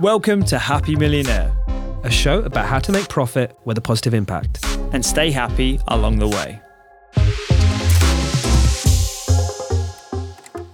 Welcome to Happy Millionaire, a show about how to make profit with a positive impact and stay happy along the way.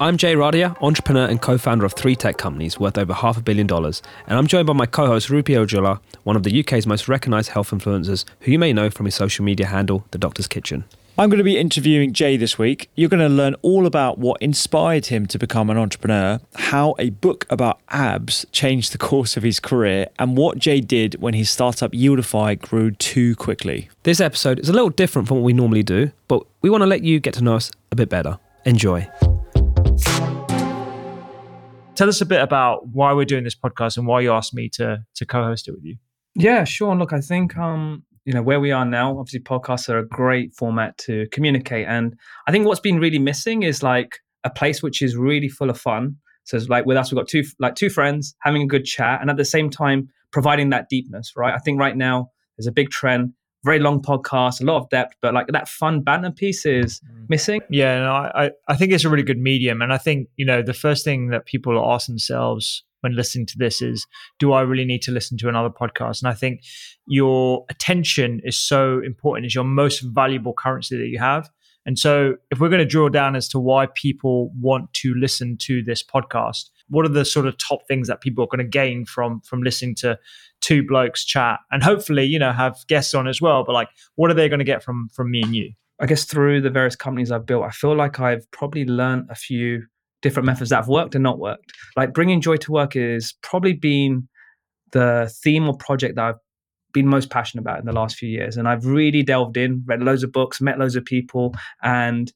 I'm Jay Radia, entrepreneur and co founder of three tech companies worth over half a billion dollars, and I'm joined by my co host Rupy Aujla, one of the UK's most recognised health influencers, who you may know from his social media handle, The Doctor's Kitchen. I'm going to be interviewing Jay this week. You're going to learn all about what inspired him to become an entrepreneur, how a book about abs changed the course of his career, and what Jay did when his startup Yieldify grew too quickly. This episode is a little different from what we normally do, but we want to let you get to know us a bit better. Enjoy. Tell us a bit about why we're doing this podcast and why you asked me to to co-host it with you. Yeah, sure. Look, I think um, you know where we are now obviously podcasts are a great format to communicate. And i think what's been really missing is like a place which is really full of fun. So it's like with us we've got two like two friends having a good chat and at the same time providing that deepness right? I think right now there's a big trend very long podcast a lot of depth but like that fun banter piece is mm. missing. Yeah no, I, I think it's a really good medium. And i think you know the first thing that people ask themselves when listening to this is do I really need to listen to another podcast? And I think your attention is so important, is your most valuable currency that you have. And so, if we're going to drill down as to why people want to listen to this podcast, what are the sort of top things that people are going to gain from from listening to two blokes chat, and hopefully, you know, have guests on as well? But like, what are they going to get from from me and you? I guess through the various companies I've built, I feel like I've probably learned a few different methods that have worked and not worked. Like bringing joy to work is probably been the theme or project that I've been most passionate about in the last few years. And I've really delved in, read loads of books, met loads of people, and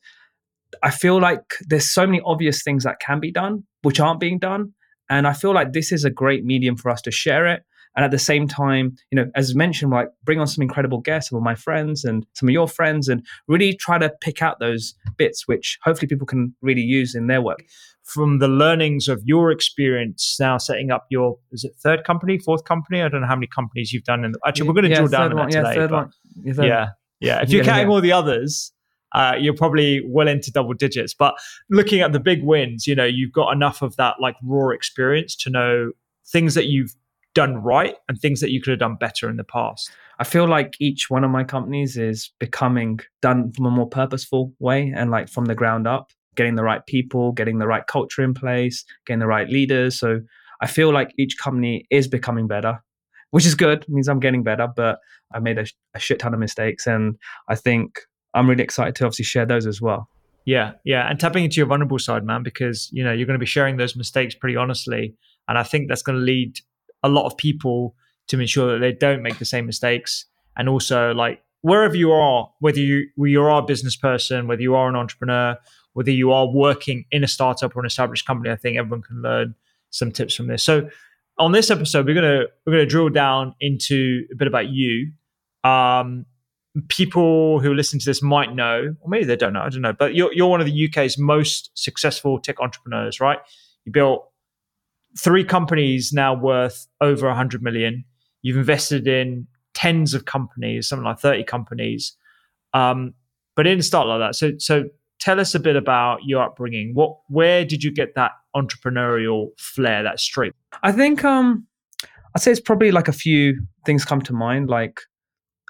I feel like there's so many obvious things that can be done, which aren't being done. And I feel like this is a great medium for us to share it and at the same time you know as mentioned like bring on some incredible guests some of my friends and some of your friends and really try to pick out those bits which hopefully people can really use in their work. From the learnings of your experience now setting up your is it third company fourth company? I don't know how many companies you've done in the, actually we're going to yeah, drill down on that yeah, today third one. Yeah, yeah yeah. If you're counting all the others uh, you're probably well into double digits. But looking at the big wins, you know, you've got enough of that like raw experience to know things that you've done right and things that you could have done better in the past? I feel like each one of my companies is becoming done from a more purposeful way and like from the ground up, getting the right people, getting the right culture in place, getting the right leaders. So I feel like each company is becoming better, which is good. It means I'm getting better, but I made a, a shit ton of mistakes. And I think I'm really excited to obviously share those as well. Yeah, yeah, and tapping into your vulnerable side, man, because you know you're going to be sharing those mistakes pretty honestly, and I think that's going to lead a lot of people to ensure that they don't make the same mistakes. And also, like wherever you are, whether you you are a business person, whether you are an entrepreneur, whether you are working in a startup or an established company, I think everyone can learn some tips from this. So, on this episode, we're gonna we're gonna drill down into a bit about you. Um, people who listen to this might know, or maybe they don't know. I don't know, but you're you're one of the UK's most successful tech entrepreneurs, right? You built three companies now worth over 100 million. You've invested in tens of companies, something like 30 companies. Um, but it didn't start like that. So, so tell us a bit about your upbringing. What, where did you get that entrepreneurial flair, that streak? I think, um, I'd say it's probably like a few things come to mind. Like,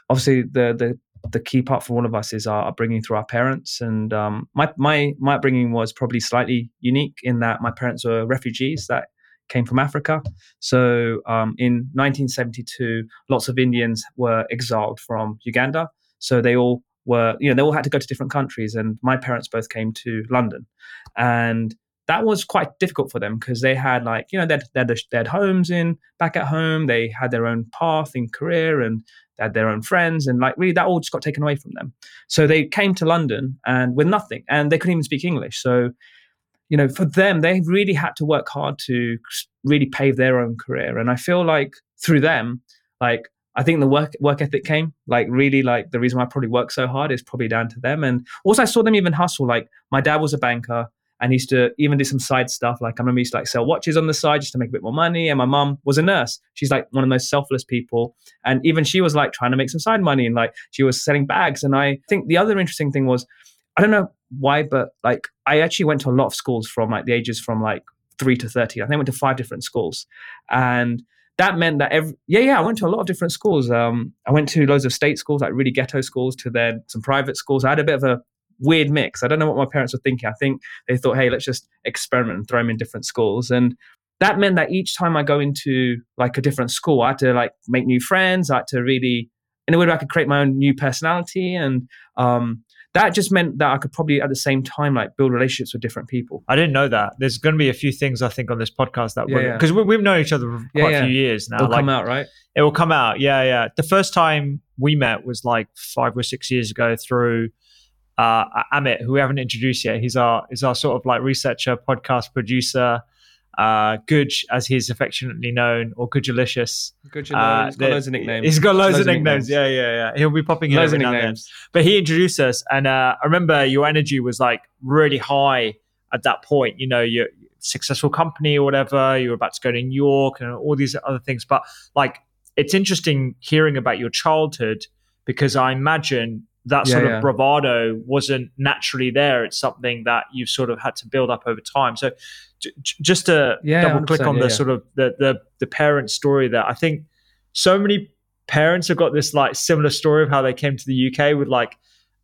obviously, the the the key part for one of us is our upbringing through our parents. And um, my my my upbringing was probably slightly unique in that my parents were refugees that came from Africa. So um, in 1972, lots of Indians were exiled from Uganda. So they all were, you know, they all had to go to different countries. And my parents both came to London. And that was quite difficult for them because they had like, you know, they had, they had homes in back at home. They had their own path in career and they had their own friends. And like, really, that all just got taken away from them. So they came to London and with nothing and they couldn't even speak English. So you know, for them, they really had to work hard to really pave their own career. And I feel like through them, like I think the work work ethic came. Like really, like the reason why I probably work so hard is probably down to them. And also, I saw them even hustle. Like my dad was a banker, and used to even do some side stuff. Like I remember he used to like sell watches on the side just to make a bit more money. And my mum was a nurse. She's like one of the most selfless people, and even she was like trying to make some side money, and like she was selling bags. And I think the other interesting thing was I don't know why, but like I actually went to a lot of schools from like the ages from like three to 30. I think I went to five different schools. And that meant that every, yeah, yeah, I went to a lot of different schools. Um, I went to loads of state schools, like really ghetto schools, to then some private schools. I had a bit of a weird mix. I don't know what my parents were thinking. I think they thought, hey, let's just experiment and throw them in different schools. And that meant that each time I go into like a different school, I had to like make new friends. I had to really, in a way, I could create my own new personality. And um, that just meant that I could probably at the same time like build relationships with different people. I didn't know that. There's going to be a few things I think on this podcast that Yeah, because yeah. we, we've known each other for quite yeah. a few years now. It'll like come out, right? it will come out. Yeah, yeah. The first time we met was like five or six years ago through uh, Amit, who we haven't introduced yet. He's our is our sort of like researcher, podcast producer, uh, Guj, as he's affectionately known, or Gujalicious. Good. Uh, he's got loads of nicknames. He's got loads, Loads of of nicknames. nicknames. Yeah, yeah, yeah. He'll be popping in loads of every then. nicknames. But he introduced us, and uh, I remember your energy was like really high at that point. You know, you're successful company or whatever. You were about to go to New York and all these other things. But like, it's interesting hearing about your childhood because I imagine that sort yeah. of bravado wasn't naturally there. It's something that you've sort of had to build up over time. So, j- j- just to Yeah, double click on the sort of the the the parent story there, I think so many parents have got this like similar story of how they came to the UK with like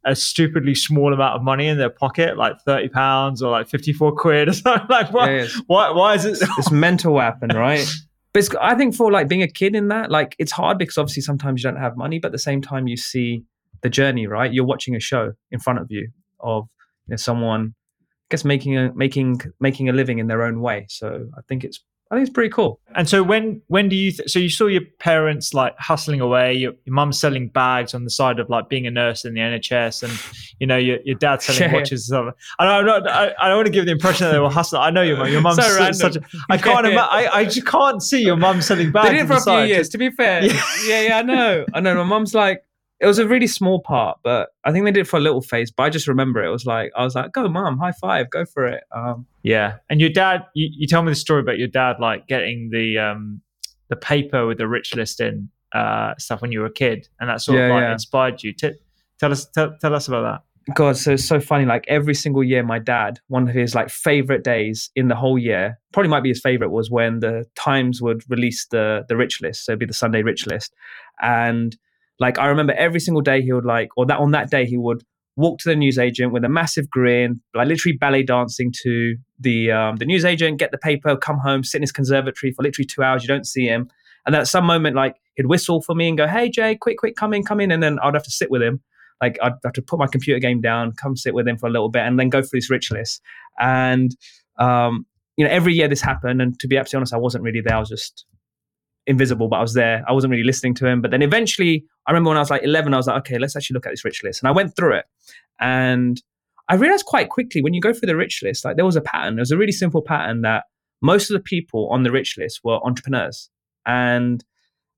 a stupidly small amount of money in their pocket, like thirty pounds or like fifty four quid or something. Like, why? Why? Why is it? it's mental weapon, right? But it's, I think for like being a kid in that, like it's hard because obviously sometimes you don't have money, but at the same time you see the journey, right? You're watching a show in front of you of you know, someone, I guess making a making making a living in their own way. So I think it's I think it's pretty cool. And so when when do you? Th- so you saw your parents like hustling away. Your, your mum selling bags on the side of like being a nurse in the NHS, and you know your, your dad selling Yeah. watches. And stuff. I don't, I'm not, I, I don't want to give the impression that they were hustling. I know your mum. Your mum's So random. such. A, I can't. Yeah. Ima- I I just can't see your mum selling bags. They did it for the a few side. years. To be fair, Yeah. yeah. yeah, I know, I know. My mum's like, it was a really small part, but I think they did it for a little phase. But I just remember it was like, I was like, go, mom, high five, go for it. Um, Yeah, and your dad. You, you tell me the story about your dad, like getting the um the paper with the rich list in uh stuff when you were a kid, and that sort of like yeah. inspired you. T- tell us, tell, tell us about that. God, so it's so funny. Like every single year, my dad, one of his like favorite days in the whole year, probably might be his favorite, was when the Times would release the the rich list. So it'd be the Sunday rich list, and like I remember every single day he would like, or that on that day he would walk to the newsagent with a massive grin, like literally ballet dancing to the um, the newsagent, get the paper, come home, sit in his conservatory for literally two hours. You don't see him, and then at some moment, like he'd whistle for me and go, "Hey Jay, quick, quick, come in, come in," and then I'd have to sit with him like I'd have to put my computer game down, come sit with him for a little bit, and then go through this rich list. And um, you know, every year this happened, and to be absolutely honest, I wasn't really there. I was just invisible, but I was there. I wasn't really listening to him. But then eventually, I remember when I was like 11, I was like, okay, let's actually look at this rich list, and I went through it, and I realized quite quickly when you go through the rich list, like there was a pattern. There was a really simple pattern that most of the people on the rich list were entrepreneurs, and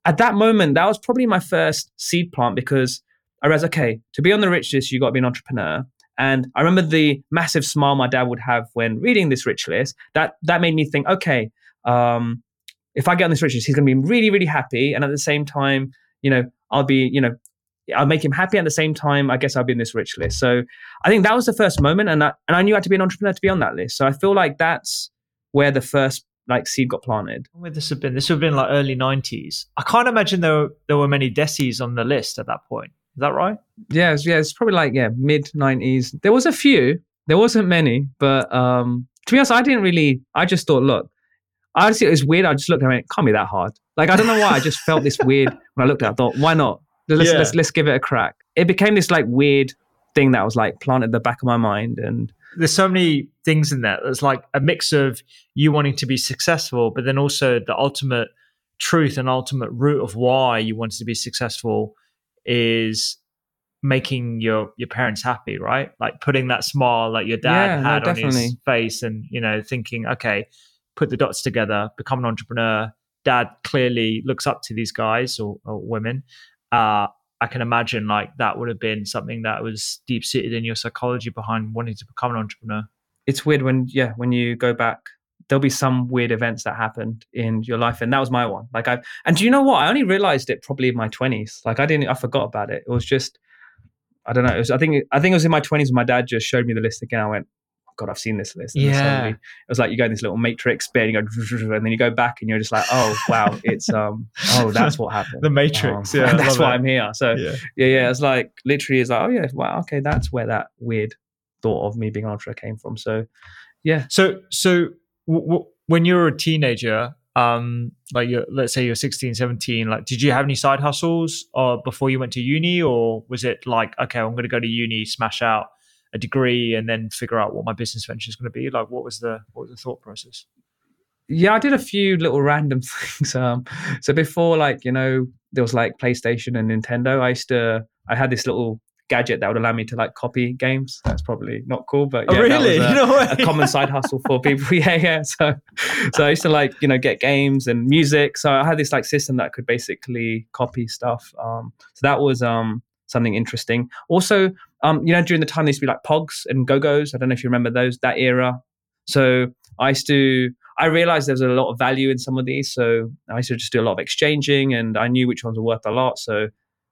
at that moment, that was probably my first seed plant because I realized, okay, to be on the rich list, you got to be an entrepreneur. And I remember the massive smile my dad would have when reading this rich list. That that made me think, okay, um, if I get on this rich list, he's going to be really, really happy. And at the same time, you know, I'll be, you know, I'll make him happy. At the same time, I guess I'll be in this rich list. So I think that was the first moment, and I, and I knew I had to be an entrepreneur to be on that list. So I feel like that's where the first like seed got planted. Would this have been? This would have been like early nineties. I can't imagine there were, there were many desis on the list at that point. Is that right? Yeah, it's, yeah, it's probably like yeah, mid nineties. There was a few. There wasn't many, but um, to be honest, I didn't really. I just thought, look, honestly, it was weird. I just looked at it. It can't be that hard. Like I don't know why. I just felt this weird when I looked at. it. I thought, why not? Let's Yeah. let's let's give it a crack. It became this like weird thing that was like planted at the back of my mind, and There's so many things in there. There's like a mix of you wanting to be successful, but then also the ultimate truth and ultimate root of why you wanted to be successful is making your your parents happy, right? Like putting that smile like your dad Yeah, no, had on his face and you know thinking, okay, put the dots together, become an entrepreneur. Dad clearly looks up to these guys or, or women. Uh, I can imagine like that would have been something that was deep seated in your psychology behind wanting to become an entrepreneur. it's weird when yeah when you go back there'll be some weird events that happened in your life and that was my one like i and do you know what i only realized it probably in my 20s like i didn't i forgot about it it was just i don't know it was i think i think it was in my 20s when my dad just showed me the list again i went God, I've seen this list. And Yeah. suddenly it was like you go in this little matrix bit, and you go, and then you go back, and you're just like, oh wow, it's um, oh that's what happened. The Matrix, Um, yeah, that's why it. I'm here. So Yeah. yeah, yeah, it's like literally, it's like, oh yeah, wow, okay, that's where that weird thought of me being an entrepreneur came from. So yeah, So, so w- w- when you were a teenager, um, like you're, let's say you're 16, 17, like, did you have any side hustles or before you went to uni, or was it like, okay, I'm going to go to uni, smash out a degree, and then figure out what my business venture is going to be? Like, what was the what was the thought process? yeah, I did a few little random things. Um, so before, like you know, there was like PlayStation and Nintendo. I used to, I had this little gadget that would allow me to like copy games. That's probably not cool, but Oh, yeah, that was really? a- No way. a common side hustle for people. Yeah, yeah. So, so I used to like you know get games and music. So I had this like system that could basically copy stuff. Um, so that was um something interesting. Also, um, you know, during the time there used to be like Pogs and Go Go's. I don't know if you remember those that era. So I used to. I realized there was a lot of value in some of these, so I used to just do a lot of exchanging, and I knew which ones were worth a lot. So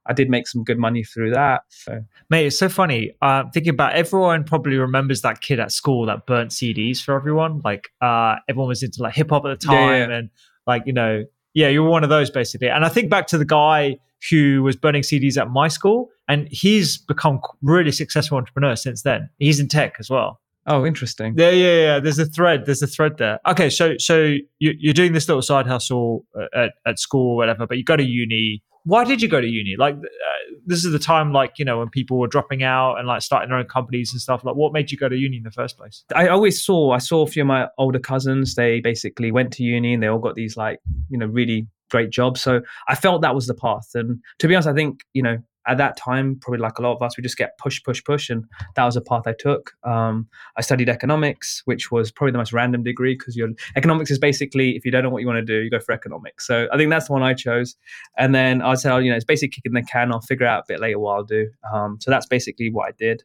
I did make some good money through that. So Mate, it's so funny. Uh, thinking about everyone probably remembers that kid at school that burnt CDs for everyone. Like uh, everyone was into like hip hop at the Yeah, time, yeah. and like you know, yeah, you were one of those basically. And I think back to the guy who was burning CDs at my school, and he's become really successful entrepreneur since then. He's in tech as well. oh, interesting. Yeah, yeah, yeah. There's a thread. There's a thread there. Okay, so so you, you're doing this little side hustle uh, at, at school or whatever, but you go to uni. Why did you go to uni? Like, uh, this is the time, like you know, when people were dropping out and like starting their own companies and stuff. Like, what made you go to uni in the first place? I always saw I saw a few of my older cousins. They basically went to uni and they all got these like you know really great job. So I felt that was the path. And to be honest, I think you know at that time probably like a lot of us we just get push push push and that was a path I took. Um, I studied economics, which was probably the most random degree because your economics is basically if you don't know what you want to do, you go for economics. So I think that's the one I chose. And then I said, oh, you know, it's basically kicking the can. I'll figure out a bit later what I'll do. Um, so that's basically what I did.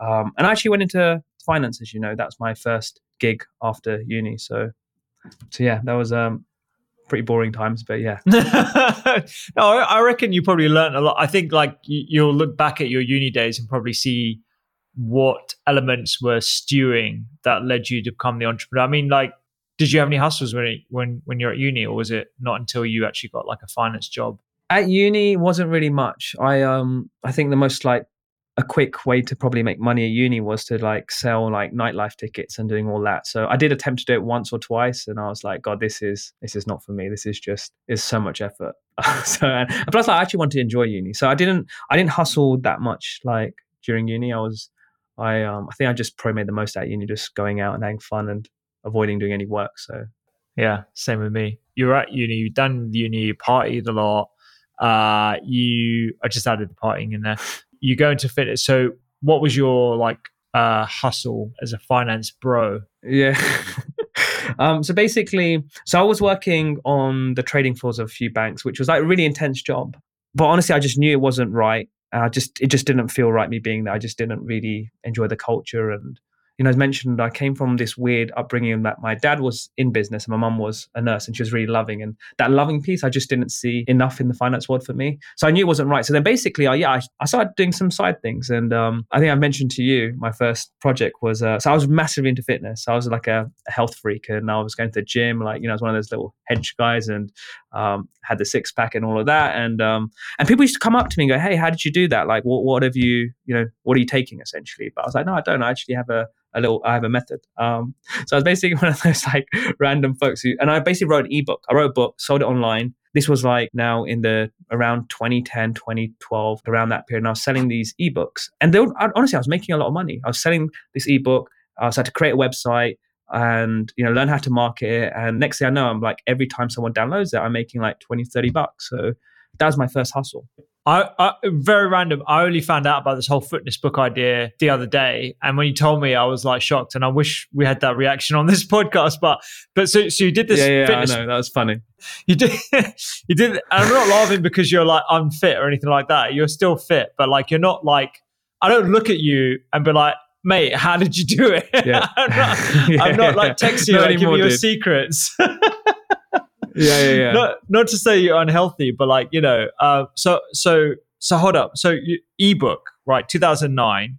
Um, and I actually went into finance, as you know. That's my first gig after uni. So, so yeah, that was um, pretty boring times, but yeah. no, I I reckon you probably learned a lot. I think like you, you'll look back at your uni days and probably see what elements were stewing that led you to become the entrepreneur. I mean, like, did you have any hustles when it, when when you're at uni, or was it not until you actually got like a finance job? At uni, wasn't really much. I um, I think the most like a quick way to probably make money at uni was to like sell like nightlife tickets and doing all that. So I did attempt to do it once or twice, and I was like, God, this is this is not for me. This is just is so much effort. so and plus, I actually want to enjoy uni, so I didn't I didn't hustle that much like during uni. I was I um I think I just probably made the most out of uni, just going out and having fun and avoiding doing any work. So Yeah, same with me. You're at uni, you've done uni, you partied a lot. Uh, you, I just added the partying in there. You go into fitness. So, what was your like uh hustle as a finance bro? Yeah. um, so basically, so I was working on the trading floors of a few banks, which was like a really intense job. But honestly, I just knew it wasn't right. I just it just didn't feel right me being there. I just didn't really enjoy the culture and you know, as mentioned, I came from this weird upbringing that my dad was in business and my mum was a nurse and she was really loving. And that loving piece, I just didn't see enough in the finance world for me. So I knew it wasn't right. So then basically, I, yeah, I, I started doing some side things. And um, I think I mentioned to you, my first project was, uh, so I was massively into fitness. I was like a, a health freak and I was going to the gym, like, you know, I was one of those little hench guys and um, had the six pack and all of that. And, um, and people used to come up to me and go, Hey, how did you do that? Like, what, what have you, you know, what are you taking essentially? But I was like, no, I don't. I actually have a, a little i have a method. Um so i was basically one of those like random folks who and i basically wrote an ebook. I wrote a book sold it online. This was like now in the around 2010 2012 around that period and i was selling these ebooks. And they were, honestly i was making a lot of money. I was selling this ebook. I had to create a website and you know learn how to market it. And next thing i know i'm like every time someone downloads it i'm making like 20 30 bucks. So that was my first hustle I, I very random. I only found out about this whole fitness book idea the other day, and when you told me, I was like shocked. And I wish we had that reaction on this podcast. But but so so you did this yeah yeah fitness i know that was funny You did. you did. And I'm not laughing because you're like unfit or anything like that. You're still fit, but like you're not like. I don't look at you and be like, "Mate, how did you do it?" Yeah. I'm not. I'm not like texting you, like giving you your secrets. Yeah yeah yeah not not to say you're unhealthy, but like you know. Uh, so so so hold up. So you, ebook right, 2009.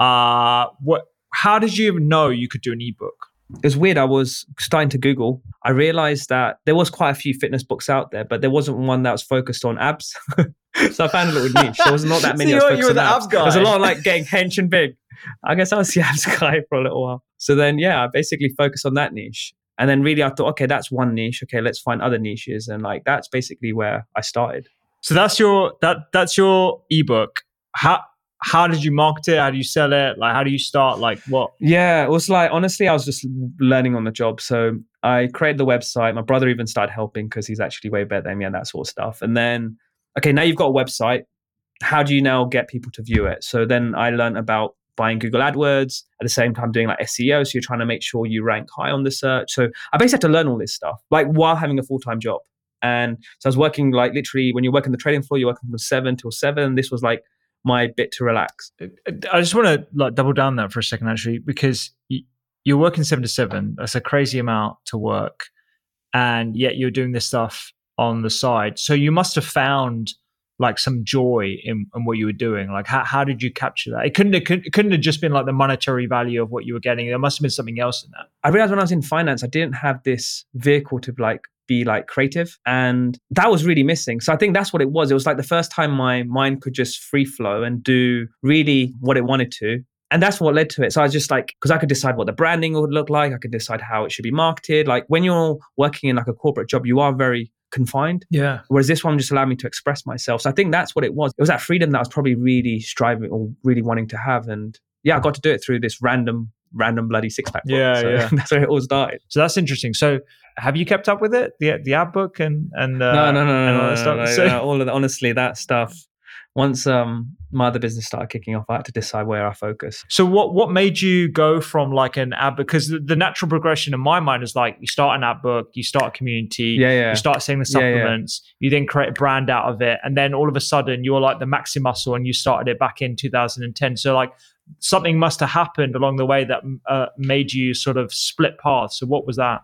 Uh, what how did you even know you could do an ebook? it was weird. I was starting to Google. I realized that there was quite a few fitness books out there, but there wasn't one that was focused on abs. so I found a little niche. There was not that many. So you were- you were the abs guy. There was a lot of like getting hench and big. I guess I was the abs guy for a little while. So then, yeah, I basically focused on that niche. And then really I thought, okay, that's one niche. Okay, let's find other niches. And like, that's basically where I started. So that's your that that's your ebook. How how did you market it? How do you sell it? Like how do you start? Like what? Yeah, it was like honestly, I was just learning on the job. So I created the website. My brother even started helping because he's actually way better than me and that sort of stuff. And then, okay, now you've got a website. How do you now get people to view it? So then I learned about buying Google AdWords at the same time doing like SEO. So you're trying to make sure you rank high on the search. So I basically had to learn all this stuff like while having a full time job. And so I was working like literally when you're working the trading floor, you're working from seven till seven. This was like my bit to relax. I just want to like double down that for a second, actually, because you're working seven to seven. That's a crazy amount to work, and yet you're doing this stuff on the side. So you must have found like some joy in, in what you were doing. Like, how, how did you capture that? It couldn't it couldn't, it couldn't have just been like the monetary value of what you were getting. There must have been something else in that. I realized when I was in finance, I didn't have this vehicle to like be like creative. And that was really missing. So I think that's what it was. It was like the first time my mind could just free flow and do really what it wanted to. And that's what led to it. So I was just like, because I could decide what the branding would look like. I could decide how it should be marketed. Like when you're working in like a corporate job, you are very confined. Yeah. Whereas this one just allowed me to express myself. So I think that's what it was. It was that freedom that I was probably really striving or really wanting to have. And yeah, I got to do it through this random, random bloody six pack. Yeah, so yeah. That's where it all started. So that's interesting. So have you kept up with it? The the ad book and and uh, no, no, no, and no, all no, that no, So- no, all of the, honestly, that stuff. Once um my other business started kicking off, I had to decide where I focus. So what what made you go from like an ad because the, the natural progression in my mind is like you start an ad book, you start a community, Yeah, yeah. you start selling the Yeah, yeah. supplements, you then create a brand out of it, and then all of a sudden you're like the Maximuscle and you started it back in 2010. So like something must have happened along the way that uh, made you sort of split paths. So what was that?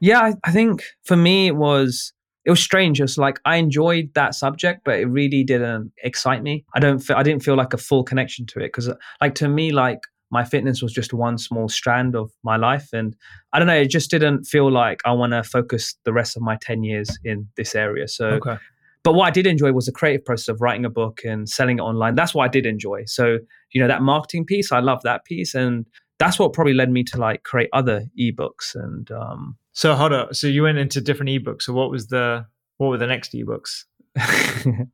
Yeah, I, I think for me it was it was strange. It's like I enjoyed that subject, but it really didn't excite me. I don't feel I didn't feel like a full connection to it because like to me like my fitness was just one small strand of my life and I don't know, it just didn't feel like I want to focus the rest of my 10 years in this area. So Okay. but what I did enjoy was the creative process of writing a book and selling it online. That's what I did enjoy. So, you know, that marketing piece, I love that piece. And that's what probably led me to like create other ebooks. And um, So hold up. So you went into different ebooks. So what was the what were the next ebooks?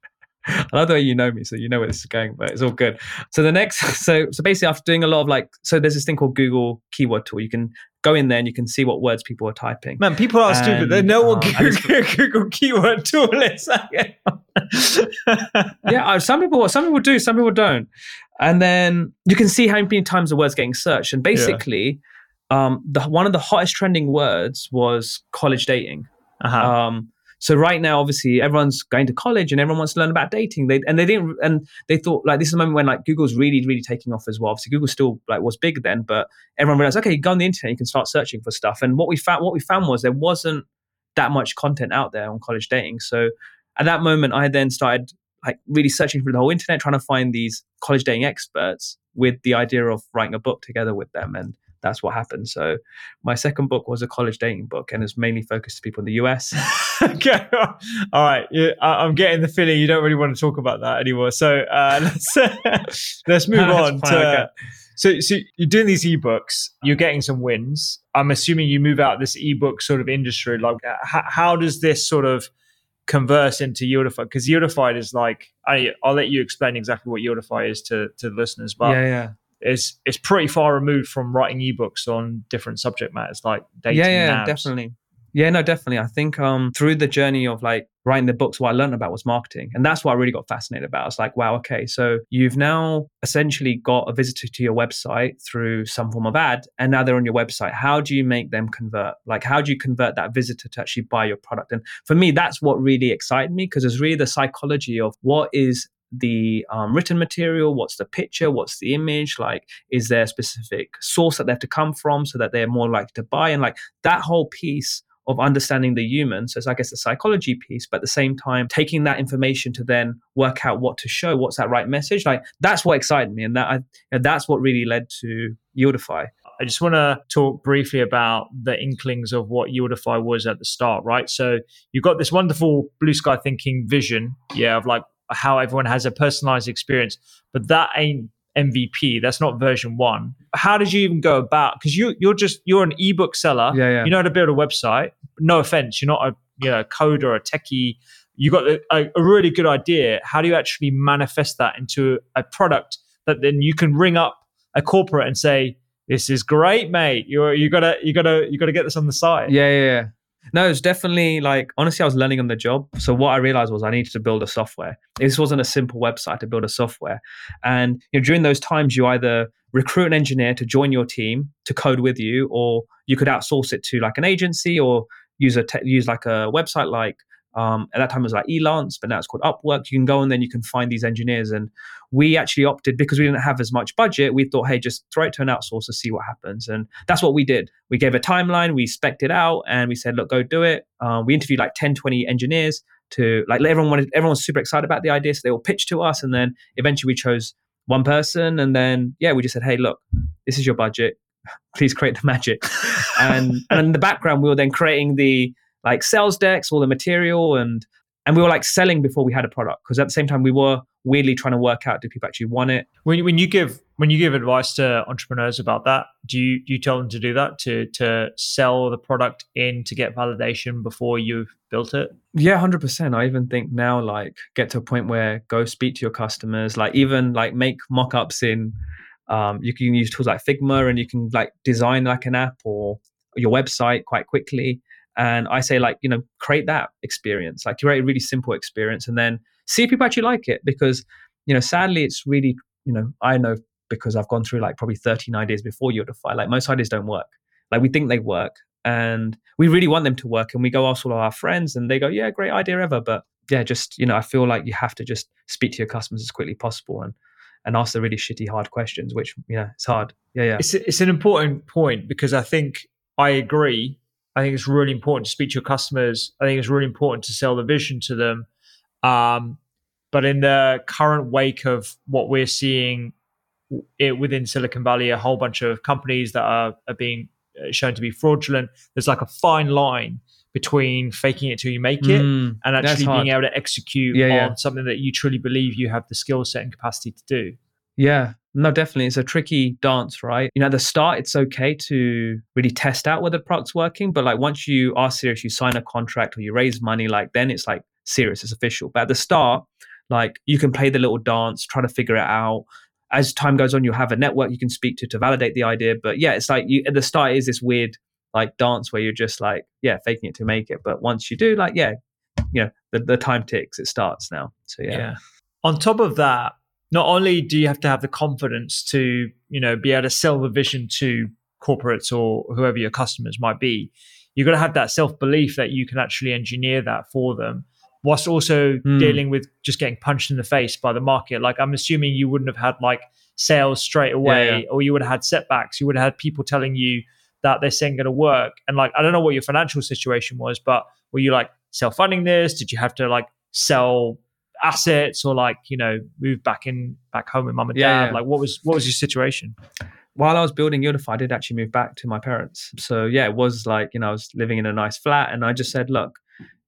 I love the way you know me, so you know where this is going, but it's all good. So the next, so so basically, after doing a lot of like, so there's this thing called Google Keyword Tool. You can go in there and you can see what words people are typing. Man, people are stupid. They know what um, and Google, Google keyword tool is. Yeah, uh, some people some people do, some people don't. And then you can see how many times the word's getting searched. And basically, um, the one of the hottest trending words was college dating. uh-huh. Um, so right now, obviously, everyone's going to college and everyone wants to learn about dating. They and they didn't and they thought like this is a moment when like Google's really really taking off as well. Obviously, Google still like was big then, but everyone realized okay, you go on the internet, you can start searching for stuff. And what we found what we found was there wasn't that much content out there on college dating. So at that moment, I then started like really searching through the whole internet, trying to find these college dating experts with the idea of writing a book together with them and. That's what happened. So, my second book was a college dating book, and it's mainly focused to people in the US. okay. All right. I'm getting the feeling you don't really want to talk about that anymore. So uh, let's let's move on to. okay. So, so you're doing these ebooks. You're getting some wins. I'm assuming you move out of this ebook sort of industry. Like, uh, how, how does this sort of converse into Yieldify? Because Yieldify is like, I, I'll let you explain exactly what Yieldify is to to the listeners, but yeah, yeah. it's it's pretty far removed from writing ebooks on different subject matters like dating. yeah, yeah, apps. definitely. Yeah, no, definitely. I think um through the journey of like writing the books, what I learned about was marketing. And that's what I really got fascinated about. It's like, wow, okay, so you've now essentially got a visitor to your website through some form of ad, and now they're on your website. How do you make them convert? Like, how do you convert that visitor to actually buy your product? And for me, that's what really excited me because it's really the psychology of what is the um, written material what's the picture what's the image like is there a specific source that they have to come from so that they're more likely to buy and like that whole piece of understanding the human. So it's, I guess, the psychology piece, but at the same time, taking that information to then work out what to show, what's that right message. Like that's what excited me. And that I, that's what really led to Yieldify. I just want to talk briefly about the inklings of what Yieldify was at the start, right? So you've got this wonderful blue sky thinking vision, yeah, of like how everyone has a personalized experience, but that ain't MVP. That's not version one. How did you even go about? Because you you're just you're an ebook seller. Yeah, yeah. You know how to build a website. No offense, you're not a you know coder or a techie. You got a, a really good idea. How do you actually manifest that into a product that then you can ring up a corporate and say, "This is great, mate. You you gotta you gotta you gotta get this on the site." Yeah, yeah, yeah. No, it's definitely like honestly, I was learning on the job. So what I realized was I needed to build a software. This wasn't a simple website to build a software. And you know, during those times, you either recruit an engineer to join your team to code with you, or you could outsource it to like an agency or use a te- use like a website like um, at that time it was like Elance, but now it's called Upwork. You can go and then you can find these engineers. And we actually opted because we didn't have as much budget. We thought, hey, just throw it to an outsourcer, see what happens. And that's what we did. We gave a timeline, we specced it out, and we said, look, go do it. Uh, we interviewed like 10, 20 engineers to like everyone wanted, everyone was super excited about the idea. So they all pitched to us. And then eventually we chose one person. And then, yeah, we just said, hey, look, this is your budget. Please create the magic. and, and in the background, we were then creating the, like sales decks, all the material, and and we were like selling before we had a product because at the same time we were weirdly trying to work out do people actually want it. When when you give when you give advice to entrepreneurs about that, do you do you tell them to do that to to sell the product in to get validation before you've built it? Yeah, hundred percent. I even think now like get to a point where go speak to your customers, like even like make mock-ups in. Um, you can use tools like Figma and you can like design like an app or your website quite quickly and I say, like, you know, create that experience, like create a really simple experience and then see if people actually like it. Because, you know, sadly, it's really, you know, I know because I've gone through like probably 13 ideas before Yieldify. Like most ideas don't work. Like we think they work and we really want them to work. And we go ask all of our friends and they go, yeah, great idea ever. But yeah, just, you know, I feel like you have to just speak to your customers as quickly as possible and, and ask the really shitty hard questions, which, you know, it's hard. Yeah, yeah. It's, it's an important point because I think I agree I think it's really important to speak to your customers. I think it's really important to sell the vision to them. Um, but in the current wake of what we're seeing it within Silicon Valley, a whole bunch of companies that are, are being uh, shown to be fraudulent. There's like a fine line between faking it till you make it Mm, and actually being able to execute Yeah, on yeah. something that you truly believe you have the skill set and capacity to do. Yeah, no, definitely. It's a tricky dance, right? You know, at the start, it's okay to really test out whether the product's working. But like once you are serious, you sign a contract or you raise money, like then it's like serious, it's official. But at the start, like you can play the little dance, try to figure it out. As time goes on, you'll have a network you can speak to to validate the idea. But yeah, it's like you at the start is this weird like dance where you're just like, yeah, faking it to make it. But once you do, like, yeah, you know, the, the time ticks, it starts now. So yeah. On top of that, not only do you have to have the confidence to, you know, be able to sell the vision to corporates or whoever your customers might be, you've got to have that self belief that you can actually engineer that for them, whilst also Hmm. dealing with just getting punched in the face by the market. Like I'm assuming you wouldn't have had like sales straight away, yeah. or you would have had setbacks. You would have had people telling you that this ain't going to work. And like, I don't know what your financial situation was, but were you like self funding this? Did you have to like sell assets or like, you know, move back in back home with mum and Yeah, dad? yeah. Like, what was what was your situation? while I was building Yieldify, I did actually move back to my parents. So yeah, it was like, you know, I was living in a nice flat and I just said, look,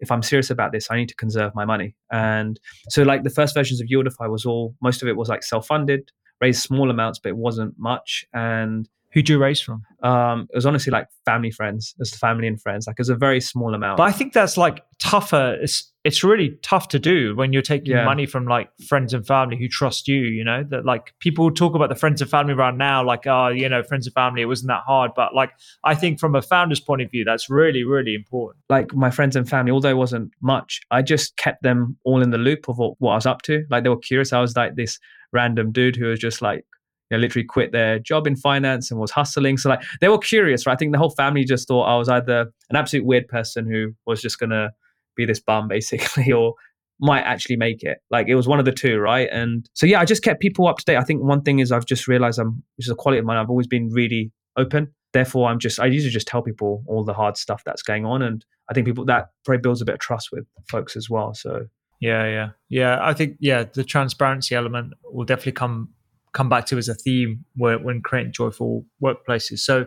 if I'm serious about this, I need to conserve my money. And so like the first versions of Yieldify was all most of it was like self-funded, raised small amounts, but it wasn't much. And Who'd you raise from? um, it was honestly like family friends, just family and friends. Like it was a very small amount. But I think that's like tougher. It's it's really tough to do when you're taking Yeah. money from like friends and family who trust you. You know that like people talk about the friends and family around now, like oh, you know, friends and family. It wasn't that hard, but like I think from a founder's point of view, that's really really important. like my friends and family, although it wasn't much, I just kept them all in the loop of what, what I was up to. Like they were curious. I was like this random dude who was just like, you know, literally quit their job in finance and was hustling. So like they were curious, right? I think the whole family just thought I was either an absolute weird person who was just gonna be this bum basically, or might actually make it. Like it was one of the two, right? And so yeah, I just kept people up to date. I think one thing is I've just realized I'm, which is a quality of mine. I've always been really open. therefore, I'm just I usually just tell people all the hard stuff that's going on, and I think people that probably builds a bit of trust with folks as well. So yeah, yeah, yeah. I think yeah, the transparency element will definitely come come back to as a theme when, when creating joyful workplaces. So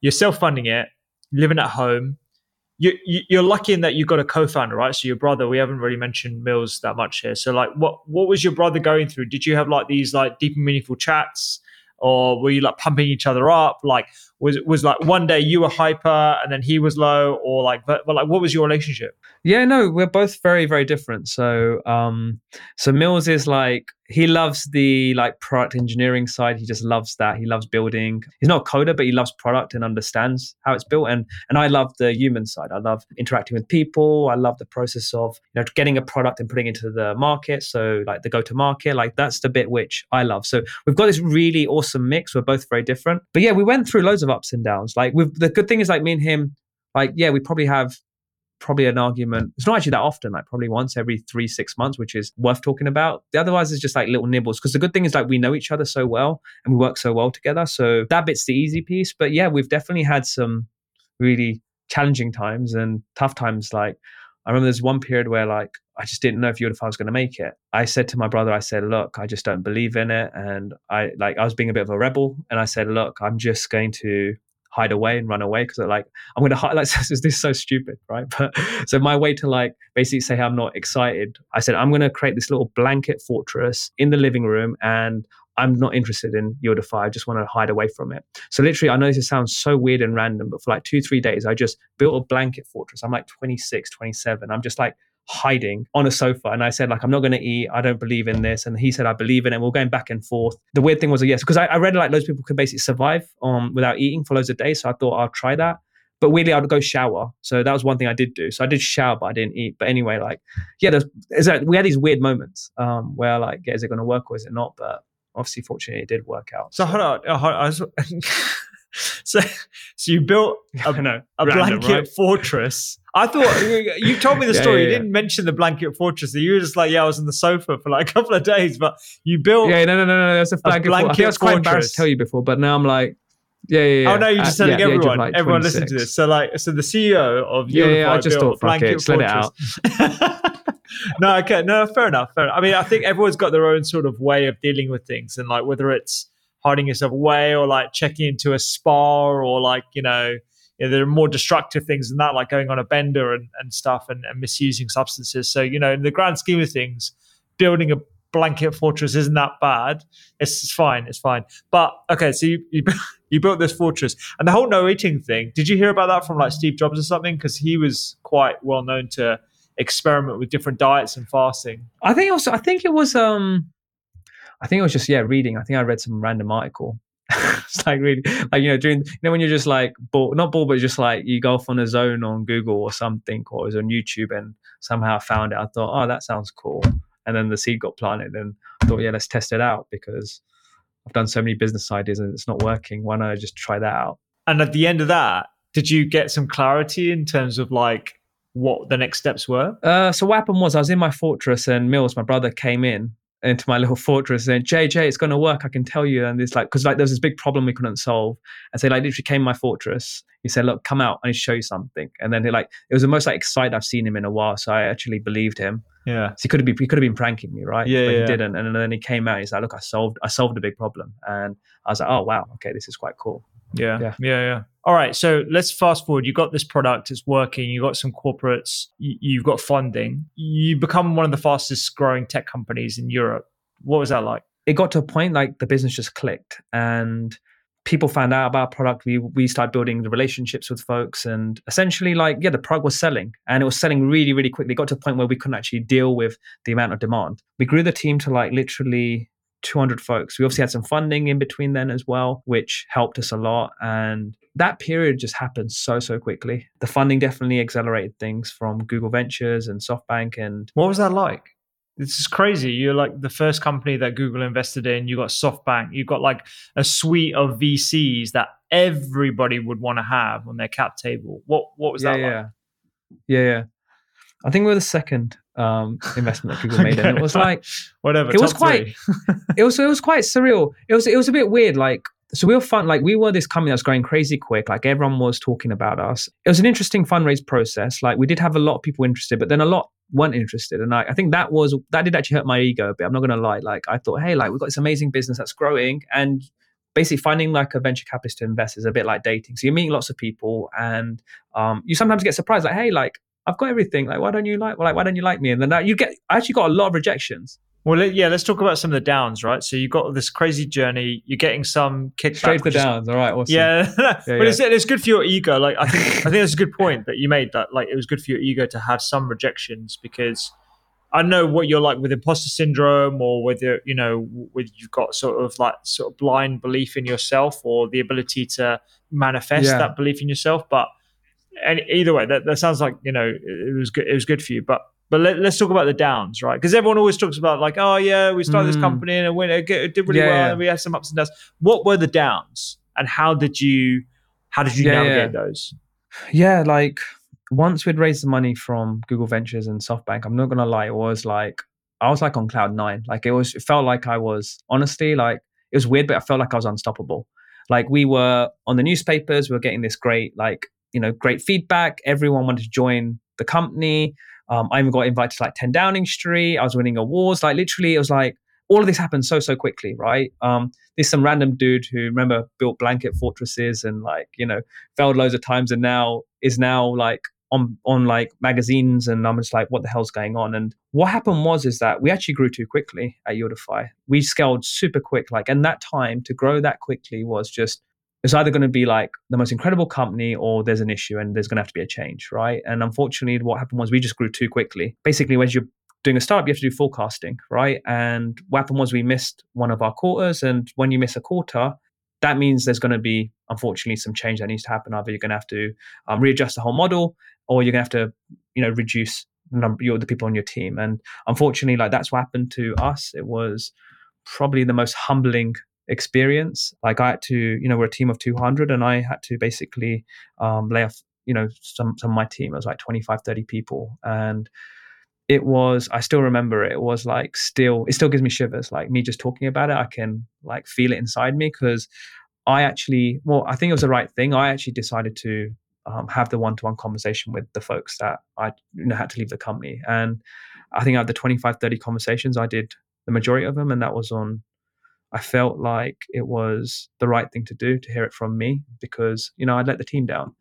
you're self funding it, living at home. You, you, are lucky in that you got a co-founder, right? So your brother. We haven't really mentioned Mills that much here. So like, what what was your brother going through? Did you have like these like deep and meaningful chats? or were you like pumping each other up? Like was was like one day you were hyper and then he was low, or like but, but like what was your relationship? Yeah, no, we're both very very different. So um, so Mills is like he loves the like product engineering side. He just loves that. He loves building. He's not a coder, but he loves product and understands how it's built. And and I love the human side. I love interacting with people. I love the process of you know getting a product and putting it into the market. So like the go to market, like that's the bit which I love. So we've got this really awesome mix. We're both very different. But yeah, we went through loads of ups and downs. Like with the good thing is like me and him, like yeah, we probably have probably an argument. It's not actually that often, like probably once every three, six months, which is worth talking about. The otherwise is just like little nibbles. Because the good thing is like we know each other so well and we work so well together. So that bit's the easy piece. But yeah, we've definitely had some really challenging times and tough times. Like I remember there's one period where like I just didn't know if Yieldify was going to make it. I said to my brother, I said, look, I just don't believe in it. And I like I was being a bit of a rebel. And I said, look, I'm just going to hide away and run away because like I'm going to hide. Like this is so stupid, right? But so my way to like basically say I'm not excited. I said I'm going to create this little blanket fortress in the living room, and I'm not interested in Yieldify. I just want to hide away from it. So literally, I know this sounds so weird and random, but for like two, three days, I just built a blanket fortress. I'm like 26, 27. I'm just like hiding on a sofa and I said like I'm not going to eat I don't believe in this and he said I believe in it and we're going back and forth the weird thing was yes because I, I, read like of people can basically survive um without eating for loads of days so I thought I'll try that but weirdly I'd go shower so that was one thing I did do so I did shower but I didn't eat but anyway like yeah there's, there's we had these weird moments um where like yeah, is it going to work or is it not but obviously fortunately it did work out so, so. hold on, hold on. I was, so, so you built a, know, a random, blanket right? fortress. I thought you told me the story. Yeah, yeah, you didn't mention the blanket fortress. You were just like, yeah, I was on the sofa for like a couple of days, but you built. Yeah, no, no, no, no. That's a blanket. A blanket for- I, I was quite embarrassed to tell you before, but now I'm like, yeah, yeah, yeah. Oh no, you're just uh, telling uh, everyone. Like everyone listen to this. So like, so the CEO of yeah, yeah, I just thought, fuck it, let it out. No, okay, no, fair enough, fair enough. I mean, I think everyone's got their own sort of way of dealing with things, and like whether it's hiding yourself away or like checking into a spa or like you know, you know there are more destructive things than that like going on a bender and, and stuff and, and misusing substances. So you know in the grand scheme of things building a blanket fortress isn't that bad. It's, it's fine it's fine. But okay so you, you you built this fortress. And the whole no eating thing did you hear about that from like steve jobs or something? Because he was quite well known to experiment with different diets and fasting i think also i think it was um I think it was just yeah reading. I think I read some random article. it's like really like you know during you know when you're just like bored, not bored, but just like you go off on a zone on Google or something, or it was on YouTube, and somehow I found it. I thought, oh, that sounds cool, and then the seed got planted, and I thought, yeah, let's test it out because I've done so many business ideas and it's not working. Why not I just try that out? And at the end of that, did you get some clarity in terms of like what the next steps were? Uh, so what happened was I was in my fortress and Mills, my brother, came in into my little fortress and JJ, it's going to work. I can tell you. And it's like, because like there was this big problem we couldn't solve. And so like literally came my fortress. He said, look, come out. I need to show you something. And then he like, it was the most like excited I've seen him in a while. So I actually believed him. Yeah. So he could have been, he could have been pranking me, right? Yeah. But yeah. he didn't. And then he came out. And he's like, look, I solved, I solved a big problem. And I was like, oh wow, okay, this is quite cool. Yeah. Yeah. Yeah. Yeah. All right. So let's fast forward. You got this product, it's working. You got some corporates, you, have got funding. You become one of the fastest growing tech companies in Europe. What was that like? It got to a point like the business just clicked and people found out about our product. We we started building the relationships with folks and essentially like, yeah, the product was selling and it was selling really, really quickly. It got to a point where we couldn't actually deal with the amount of demand. We grew the team to like literally 200 folks. We obviously had some funding in between then as well, which helped us a lot. And that period just happened so, so quickly. The funding definitely accelerated things from Google Ventures and SoftBank. And what was that like? this is crazy. You're like the first company that Google invested in. You got SoftBank. You got like a suite of VCs that everybody would want to have on their cap table. What what was yeah, that? Yeah, like? yeah, yeah. I think we are the second um, investment that Google made, and it was like whatever. It was quite. it was it was quite surreal. It was it was a bit weird. Like so we were fun. Like we were this company that's growing crazy quick. Like everyone was talking about us. It was an interesting fundraise process. Like we did have a lot of people interested, but then a lot weren't interested. And I, I think that was that did actually hurt my ego a bit. I'm not gonna lie. Like I thought, hey, like we've got this amazing business that's growing, and basically finding like a venture capitalist to invest is a bit like dating. So you're meeting lots of people, and um, you sometimes get surprised, like, hey, like I've got everything. Like, why don't you like? Well, like, why don't you like me? And then that, you get. I actually got a lot of rejections. Well, yeah, let's talk about some of the downs, right? So you've got this crazy journey. You're getting some kickback. Straight the downs. All right. Awesome. Yeah, yeah but yeah. It's, it's good for your ego. Like I think I think that's a good point that you made. That like it was good for your ego to have some rejections because I know what you're like with imposter syndrome or whether you know with you've got sort of like sort of blind belief in yourself or the ability to manifest yeah. that belief in yourself. But and either way, that, that sounds like you know it was good. It was good for you, but but let, us talk about the downs, right? Because everyone always talks about like, oh yeah, we started mm. this company and it, it did really yeah, well, yeah. and we had some ups and downs. What were the downs, and how did you how did you yeah, navigate those? Yeah, like once we'd raised the money from Google Ventures and SoftBank, I'm not gonna lie, it was like I was like on cloud nine. Like it was, it felt like I was honestly like it was weird, but I felt like I was unstoppable. Like we were on the newspapers, we were getting this great like you know great feedback. Everyone wanted to join the company. Um, I even got invited to like 10 Downing Street. I was winning awards. Like literally, it was like all of this happened so so quickly, right? Um, there's some random dude who remember built blanket fortresses and like you know failed loads of times and now is now like on on like magazines and I'm just like, what the hell's going on? And what happened was is that we actually grew too quickly at Yieldify. We scaled super quick, like, and that time to grow that quickly was just it's either going to be like the most incredible company or there's an issue and there's going to have to be a change, right? And unfortunately, what happened was we just grew too quickly. Basically, when you're doing a startup, you have to do forecasting, right? And what happened was we missed one of our quarters, and when you miss a quarter, that means there's going to be unfortunately some change that needs to happen. Either you're going to have to um, readjust the whole model, or you're going to have to, you know, reduce the number the people on your team. And unfortunately, like that's what happened to us. It was probably the most humbling experience. Like I had to, you know, we're a team of 200, and I had to basically um, lay off, you know, some some of my team. It was like 25, 30 people, and it was i still remember it it was like still it still gives me shivers like me just talking about it i can like feel it inside me because i actually well i think it was the right thing i actually decided to um, have the one-to-one conversation with the folks that I you know, had to leave the company. And I think out of the 25, 30 conversations, I did the majority of them. And that was on, I felt like it was the right thing to do to hear it from me because, you know, I'd let the team down.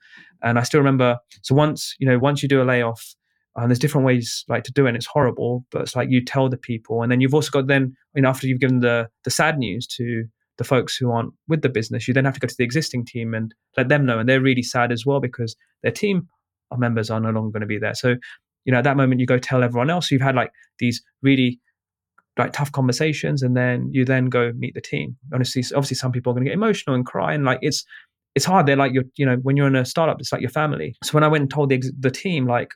And I still remember, so once, you know, once you do a layoff, and uh, there's different ways like to do it and it's horrible but it's like you tell the people and then you've also got then you know after you've given the the sad news to the folks who aren't with the business, you then have to go to the existing team and let them know. And they're really sad as well because their team members are no longer going to be there. So, you know, at that moment, you go tell everyone else. You've had like these really like tough conversations, and then you then go meet the team. Honestly, obviously, some people are going to get emotional and cry, and like it's it's hard. They're like your, you know, when you're in a startup, it's like your family. So when I went and told the the team, like,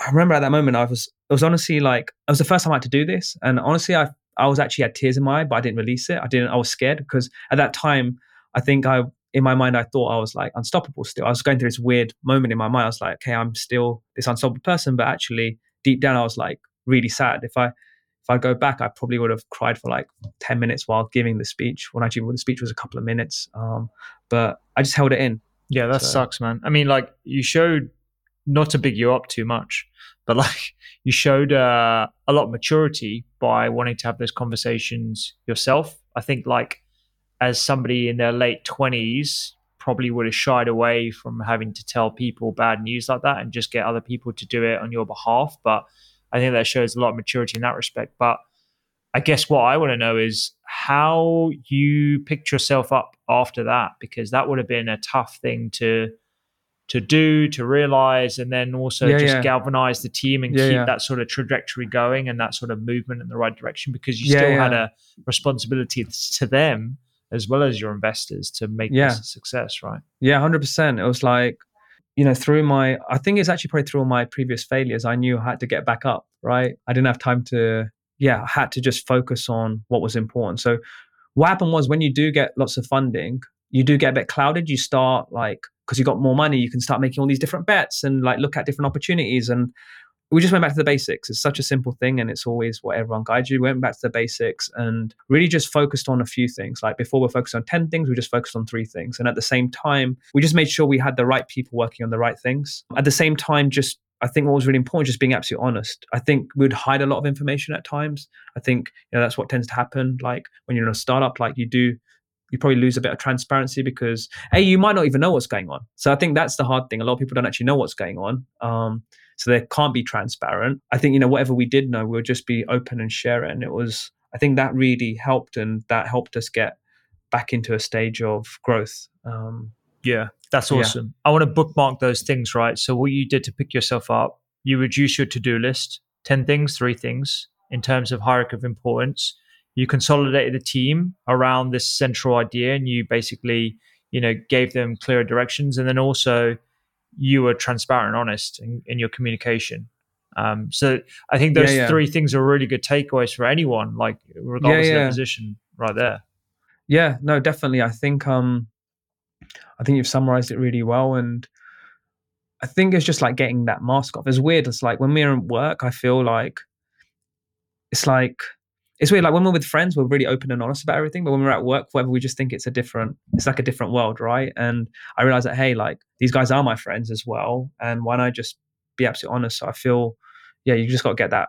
I remember at that moment, I was it was honestly like it was the first time I had to do this, and honestly, I I was actually had tears in my eye, but I didn't release it. I didn't. I was scared because at that time, I think I in my mind I thought I was like unstoppable. Still, I was going through this weird moment in my mind. I was like, okay, I'm still this unstoppable person, but actually deep down, I was like really sad. If I if I go back, I probably would have cried for like ten minutes while giving the speech. When actually the speech was a couple of minutes, um, but I just held it in. Yeah, that so. sucks, man. I mean, like you showed not to big you up too much, but like you showed uh, a lot of maturity by wanting to have those conversations yourself. I think like as somebody in their late twenties probably would have shied away from having to tell people bad news like that and just get other people to do it on your behalf. But I think that shows a lot of maturity in that respect. But I guess what I want to know is how you picked yourself up after that, because that would have been a tough thing to to do, to realize, and then also yeah, just yeah. galvanize the team and yeah, keep that sort of trajectory going and that sort of movement in the right direction because you still had a responsibility to them as well as your investors to make this a success, right? Yeah, 100%. It was like, you know, through my, I think it's actually probably through all my previous failures, I knew I had to get back up, right? I didn't have time to, yeah, I had to just focus on what was important. So, what happened was when you do get lots of funding, you do get a bit clouded. You start like because you got more money, you can start making all these different bets and like look at different opportunities. And we just went back to the basics. It's such a simple thing, and it's always what everyone guides you. We went back to the basics and really just focused on a few things. Like before, we're focused on 10 things, we just focused on three things. And at the same time, we just made sure we had the right people working on the right things. At the same time, just I think what was really important, just being absolutely honest. I think we'd hide a lot of information at times. I think you know that's what tends to happen. Like when you're in a startup, like you do you probably lose a bit of transparency because hey, you might not even know what's going on. So I think that's the hard thing. A lot of people don't actually know what's going on, um, so they can't be transparent. I think you know whatever we did know, we'll just be open and share it. And it was I think that really helped, and that helped us get back into a stage of growth. Um, yeah, that's awesome. Yeah. I want to bookmark those things, right? So what you did to pick yourself up, you reduce your to-do list, 10 things, three things in terms of hierarchy of importance you consolidated the team around this central idea and you basically you know gave them clearer directions and then also you were transparent and honest in, in your communication um, so i think those yeah, yeah. three things are really good takeaways for anyone like regardless yeah, of their position right there yeah no definitely i think um i think you've summarized it really well and i think it's just like getting that mask off it's weird it's like when we're at work i feel like it's like it's weird. Like when we're with friends, we're really open and honest about everything. But when we're at work, whatever, we just think it's a different, it's like a different world, right? And I realize that, hey, like these guys are my friends as well. And why don't I just be absolutely honest? So I feel, yeah, you just got to get that.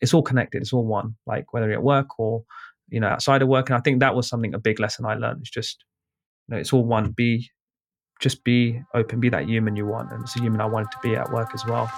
It's all connected. It's all one, like whether you're at work or, you know, outside of work. And I think that was something, a big lesson I learned. It's just, you know, it's all one. Be, just be open, be that human you want. And it's a human I wanted to be at work as well.